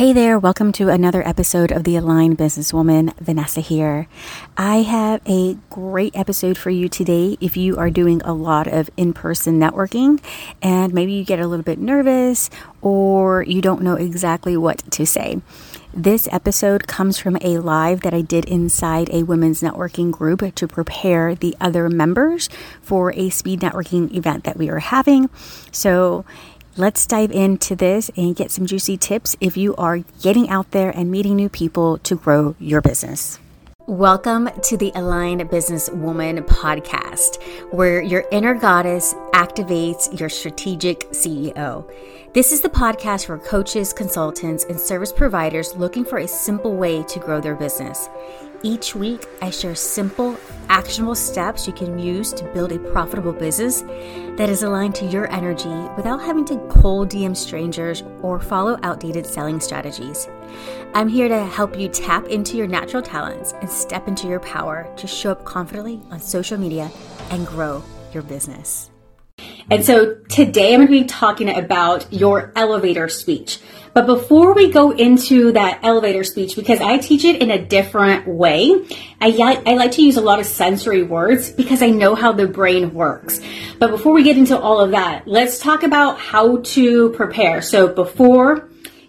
Hey there, welcome to another episode of The Aligned Businesswoman. Vanessa here. I have a great episode for you today if you are doing a lot of in person networking and maybe you get a little bit nervous or you don't know exactly what to say. This episode comes from a live that I did inside a women's networking group to prepare the other members for a speed networking event that we are having. So, Let's dive into this and get some juicy tips if you are getting out there and meeting new people to grow your business. Welcome to the Aligned Businesswoman podcast, where your inner goddess activates your strategic CEO. This is the podcast for coaches, consultants, and service providers looking for a simple way to grow their business. Each week, I share simple, actionable steps you can use to build a profitable business that is aligned to your energy without having to cold DM strangers or follow outdated selling strategies. I'm here to help you tap into your natural talents and step into your power to show up confidently on social media and grow your business. And so today I'm going to be talking about your elevator speech. But before we go into that elevator speech, because I teach it in a different way, I, I like to use a lot of sensory words because I know how the brain works. But before we get into all of that, let's talk about how to prepare. So before,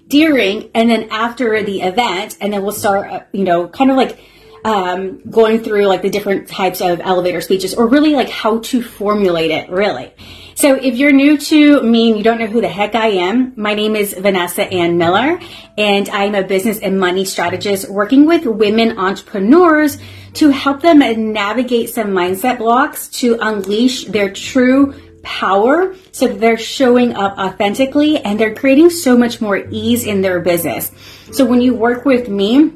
during, and then after the event, and then we'll start, uh, you know, kind of like um, going through like the different types of elevator speeches or really like how to formulate it really. So if you're new to me and you don't know who the heck I am, my name is Vanessa Ann Miller and I'm a business and money strategist working with women entrepreneurs to help them navigate some mindset blocks to unleash their true power so they're showing up authentically and they're creating so much more ease in their business. So when you work with me,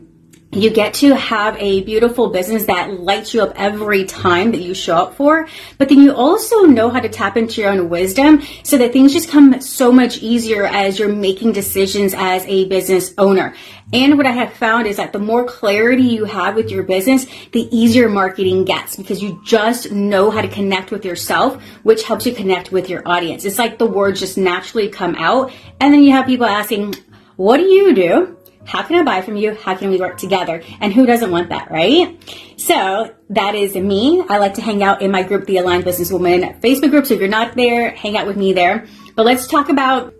you get to have a beautiful business that lights you up every time that you show up for, but then you also know how to tap into your own wisdom so that things just come so much easier as you're making decisions as a business owner. And what I have found is that the more clarity you have with your business, the easier marketing gets because you just know how to connect with yourself, which helps you connect with your audience. It's like the words just naturally come out. And then you have people asking, what do you do? How can I buy from you? How can we work together? And who doesn't want that, right? So that is me. I like to hang out in my group, the Aligned Businesswoman Facebook group. So if you're not there, hang out with me there. But let's talk about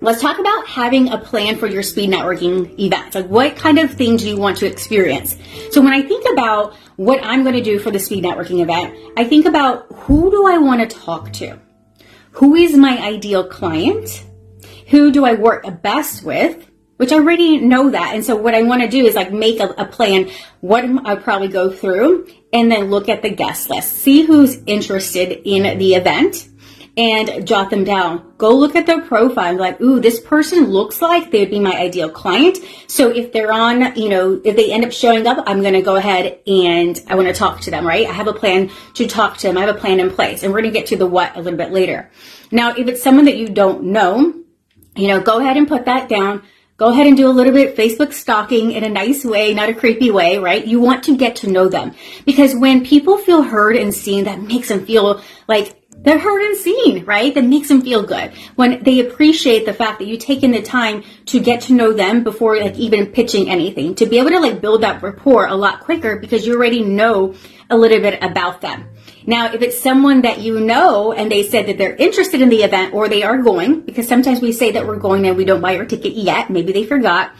let's talk about having a plan for your speed networking events. Like what kind of things do you want to experience? So when I think about what I'm going to do for the speed networking event, I think about who do I want to talk to? Who is my ideal client? Who do I work best with? Which I already know that. And so what I want to do is like make a, a plan, what I probably go through and then look at the guest list, see who's interested in the event and jot them down. Go look at their profile. Like, ooh, this person looks like they'd be my ideal client. So if they're on, you know, if they end up showing up, I'm going to go ahead and I want to talk to them, right? I have a plan to talk to them. I have a plan in place and we're going to get to the what a little bit later. Now, if it's someone that you don't know, you know, go ahead and put that down go ahead and do a little bit of Facebook stalking in a nice way, not a creepy way, right? You want to get to know them because when people feel heard and seen, that makes them feel like they're heard and seen, right? That makes them feel good. When they appreciate the fact that you've taken the time to get to know them before like even pitching anything, to be able to like build that rapport a lot quicker because you already know a little bit about them. Now, if it's someone that you know and they said that they're interested in the event or they are going, because sometimes we say that we're going and we don't buy our ticket yet, maybe they forgot,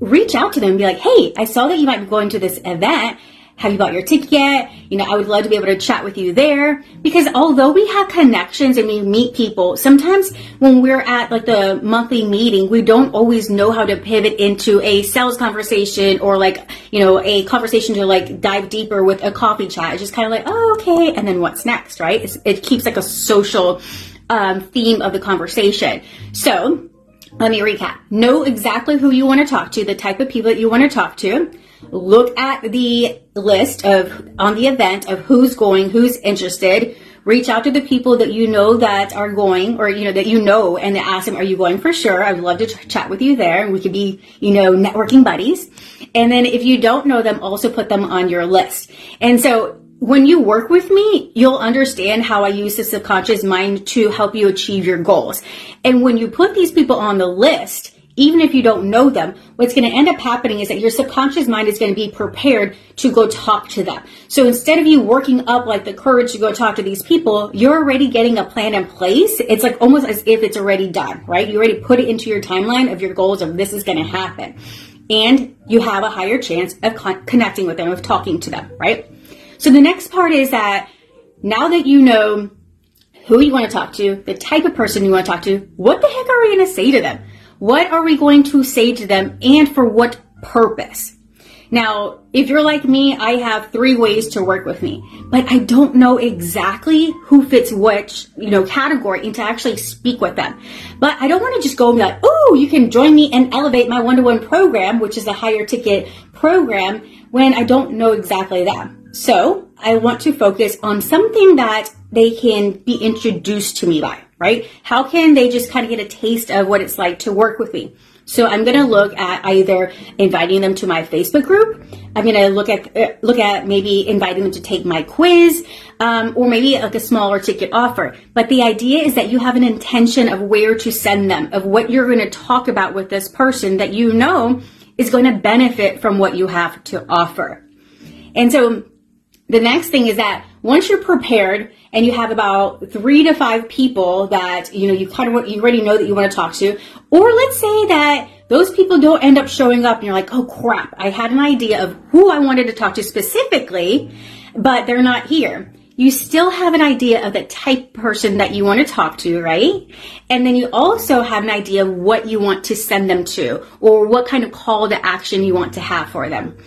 reach out to them and be like, hey, I saw that you might be going to this event have you bought your ticket yet? You know, I would love to be able to chat with you there because although we have connections and we meet people, sometimes when we're at like the monthly meeting, we don't always know how to pivot into a sales conversation or like, you know, a conversation to like dive deeper with a coffee chat. It's just kind of like, oh, okay. And then what's next, right? It's, it keeps like a social um, theme of the conversation. So let me recap. Know exactly who you want to talk to, the type of people that you want to talk to look at the list of on the event of who's going, who's interested. Reach out to the people that you know that are going, or you know that you know, and ask them, "Are you going for sure?" I'd love to ch- chat with you there, and we could be, you know, networking buddies. And then if you don't know them, also put them on your list. And so when you work with me, you'll understand how I use the subconscious mind to help you achieve your goals. And when you put these people on the list, even if you don't know them, what's going to end up happening is that your subconscious mind is going to be prepared to go talk to them. So instead of you working up like the courage to go talk to these people, you're already getting a plan in place. It's like almost as if it's already done, right? You already put it into your timeline of your goals of this is going to happen. And you have a higher chance of con- connecting with them, of talking to them, right? So the next part is that now that you know who you want to talk to, the type of person you want to talk to, what the heck are we going to say to them? What are we going to say to them and for what purpose? Now, if you're like me, I have three ways to work with me, but I don't know exactly who fits which, you know, category and to actually speak with them. But I don't want to just go and be like, oh, you can join me and elevate my one-to-one program, which is a higher ticket program when I don't know exactly that. So I want to focus on something that they can be introduced to me by, right? How can they just kind of get a taste of what it's like to work with me? So I'm going to look at either inviting them to my Facebook group. I'm going to look at uh, look at maybe inviting them to take my quiz, um, or maybe like a smaller ticket offer. But the idea is that you have an intention of where to send them, of what you're going to talk about with this person that you know is going to benefit from what you have to offer. And so the next thing is that once you're prepared and you have about three to five people that you know you kind of you already know that you want to talk to, or let's say that those people don't end up showing up and you're like, oh crap, I had an idea of who I wanted to talk to specifically, but they're not here. You still have an idea of the type person that you want to talk to, right? And then you also have an idea of what you want to send them to or what kind of call to action you want to have for them.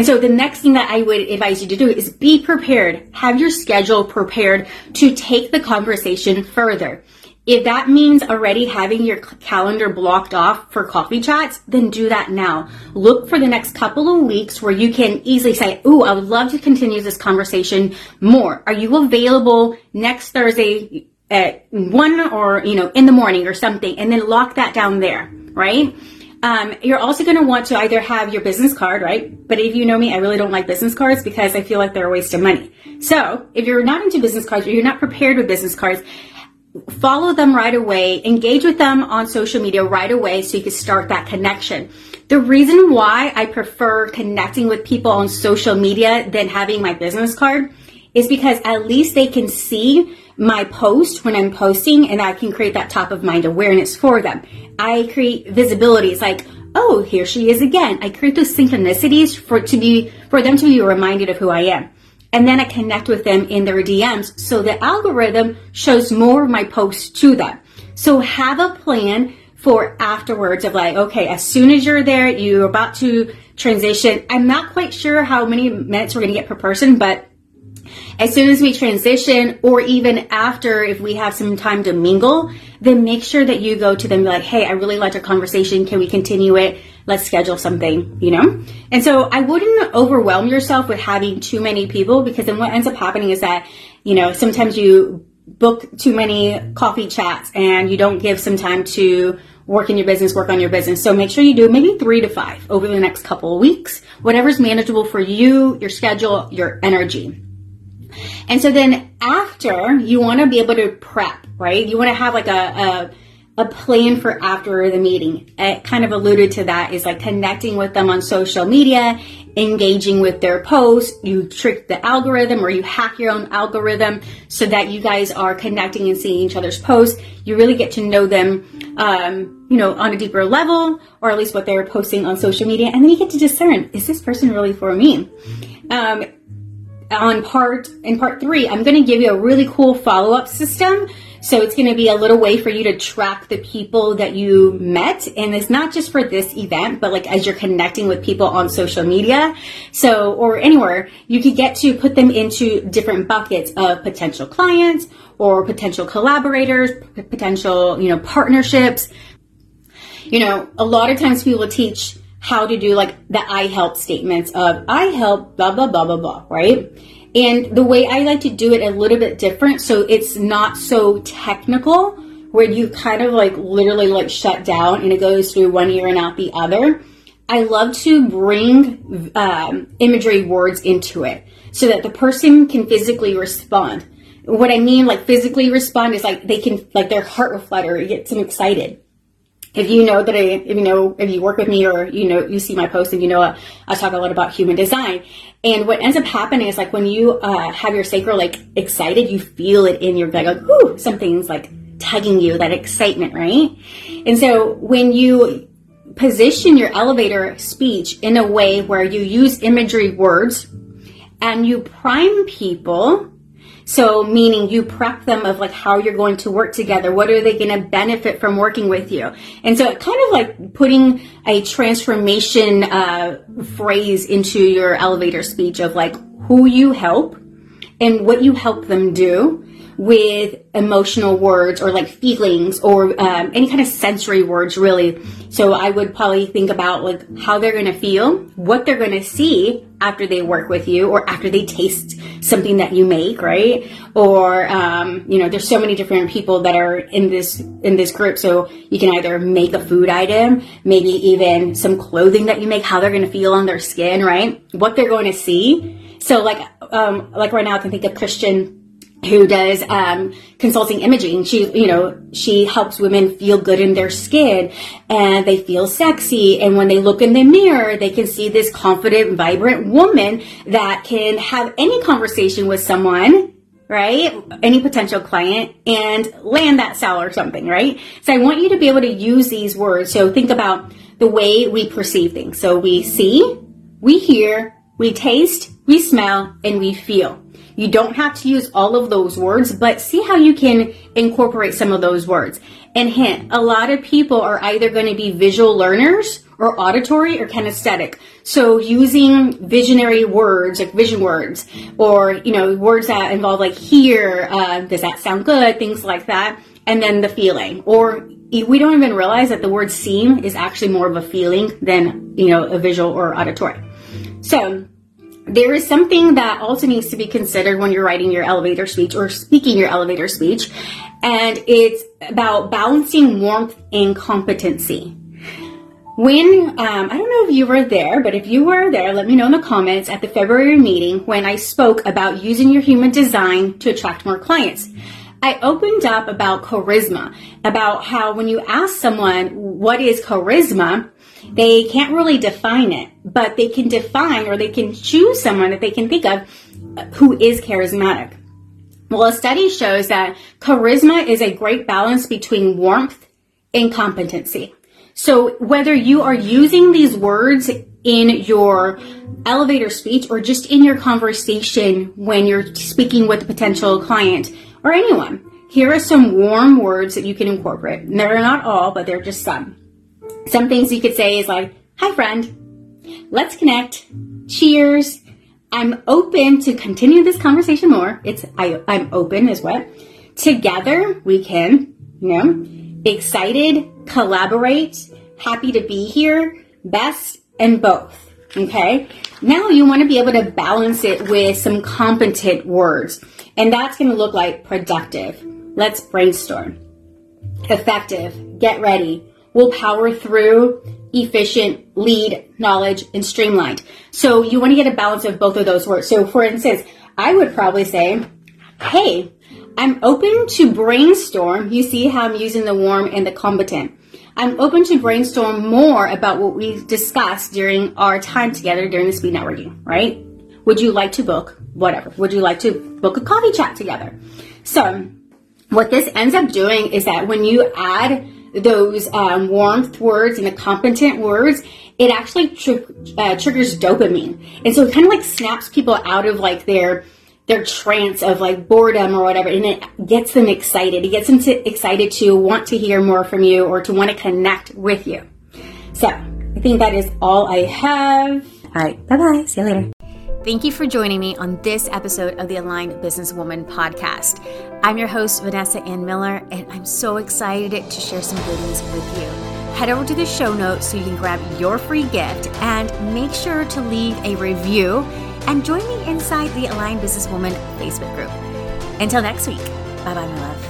And so the next thing that I would advise you to do is be prepared. Have your schedule prepared to take the conversation further. If that means already having your calendar blocked off for coffee chats, then do that now. Look for the next couple of weeks where you can easily say, Ooh, I would love to continue this conversation more. Are you available next Thursday at one or, you know, in the morning or something? And then lock that down there, right? Um, you're also going to want to either have your business card, right? But if you know me, I really don't like business cards because I feel like they're a waste of money. So if you're not into business cards or you're not prepared with business cards, follow them right away, engage with them on social media right away so you can start that connection. The reason why I prefer connecting with people on social media than having my business card is because at least they can see my post when I'm posting and I can create that top of mind awareness for them. I create visibility. It's like, oh, here she is again. I create those synchronicities for to be for them to be reminded of who I am. And then I connect with them in their DMs. So the algorithm shows more of my posts to them. So have a plan for afterwards of like, okay, as soon as you're there, you're about to transition. I'm not quite sure how many minutes we're going to get per person, but as soon as we transition, or even after, if we have some time to mingle, then make sure that you go to them like, hey, I really liked our conversation. Can we continue it? Let's schedule something, you know? And so I wouldn't overwhelm yourself with having too many people because then what ends up happening is that, you know, sometimes you book too many coffee chats and you don't give some time to work in your business, work on your business. So make sure you do maybe three to five over the next couple of weeks, whatever's manageable for you, your schedule, your energy. And so then after, you want to be able to prep, right? You want to have like a, a, a plan for after the meeting. It kind of alluded to that is like connecting with them on social media, engaging with their posts. You trick the algorithm or you hack your own algorithm so that you guys are connecting and seeing each other's posts. You really get to know them, um, you know, on a deeper level, or at least what they're posting on social media. And then you get to discern, is this person really for me? Um, on part in part three, I'm going to give you a really cool follow up system. So it's going to be a little way for you to track the people that you met. And it's not just for this event, but like as you're connecting with people on social media. So, or anywhere, you could get to put them into different buckets of potential clients or potential collaborators, potential, you know, partnerships. You know, a lot of times people teach how to do like the I help statements of I help blah blah blah blah blah, right? And the way I like to do it a little bit different so it's not so technical where you kind of like literally like shut down and it goes through one ear and out the other. I love to bring um, imagery words into it so that the person can physically respond. What I mean, like physically respond, is like they can, like their heart will flutter, get some excited if you know that I, if you know, if you work with me or you know, you see my post and you know, I talk a lot about human design. And what ends up happening is like when you uh, have your sacral like excited, you feel it in your gut, like, whoo, something's like tugging you, that excitement, right? And so when you position your elevator speech in a way where you use imagery words and you prime people so meaning you prep them of like how you're going to work together. What are they going to benefit from working with you? And so kind of like putting a transformation uh, phrase into your elevator speech of like who you help and what you help them do with emotional words or like feelings or um, any kind of sensory words really. So i would probably think about like how they're going to feel what they're going to see after they work with you or after they taste something that you make right? Or um, you know there's so many different people that are in this in this group. So you can either make a food item maybe even some clothing that you make how they're going to feel on their skin right? What they're going to see. So like um, like right now i can think of christian who does um, consulting imaging. She, you know, she helps women feel good in their skin and they feel sexy. And when they look in the mirror, they can see this confident, vibrant woman that can have any conversation with someone, right? Any potential client and land that sale or something, right? So I want you to be able to use these words. So think about the way we perceive things. So we see, we hear, we taste, we smell, and we feel. You don't have to use all of those words, but see how you can incorporate some of those words. And hint, a lot of people are either going to be visual learners or auditory or kinesthetic. So using visionary words, like vision words, or, you know, words that involve like hear, uh, does that sound good, things like that, and then the feeling. Or we don't even realize that the word seem is actually more of a feeling than, you know, a visual or auditory. So there is something that also needs to be considered when you're writing your elevator speech or speaking your elevator speech, and it's about balancing warmth and competency. When, um, I don't know if you were there, but if you were there, let me know in the comments at the February meeting when I spoke about using your human design to attract more clients. I opened up about charisma, about how when you ask someone, what is charisma? They can't really define it, but they can define or they can choose someone that they can think of who is charismatic. Well, a study shows that charisma is a great balance between warmth and competency. So whether you are using these words in your elevator speech or just in your conversation when you're speaking with a potential client or anyone, here are some warm words that you can incorporate. And they're not all, but they're just some. Some things you could say is like, hi friend, let's connect, cheers, I'm open to continue this conversation more. It's, I, I'm open is what? Together we can, you know, excited, collaborate, happy to be here, best, and both. Okay. Now you want to be able to balance it with some competent words. And that's going to look like productive. Let's brainstorm. Effective. Get ready will power through efficient, lead, knowledge, and streamlined. So you want to get a balance of both of those words. So for instance, I would probably say, hey, I'm open to brainstorm. You see how I'm using the warm and the competent. I'm open to brainstorm more about what we discussed during our time together during the speed networking, right? Would you like to book whatever? Would you like to book a coffee chat together? So what this ends up doing is that when you add those um, warmth words and the competent words, it actually tr- uh, triggers dopamine, and so it kind of like snaps people out of like their their trance of like boredom or whatever, and it gets them excited. It gets them to, excited to want to hear more from you or to want to connect with you. So I think that is all I have. All right, bye bye. See you later. Thank you for joining me on this episode of the Aligned Businesswoman podcast. I'm your host, Vanessa Ann Miller, and I'm so excited to share some goodies with you. Head over to the show notes so you can grab your free gift and make sure to leave a review and join me inside the Aligned Businesswoman Facebook group. Until next week, bye bye, my love.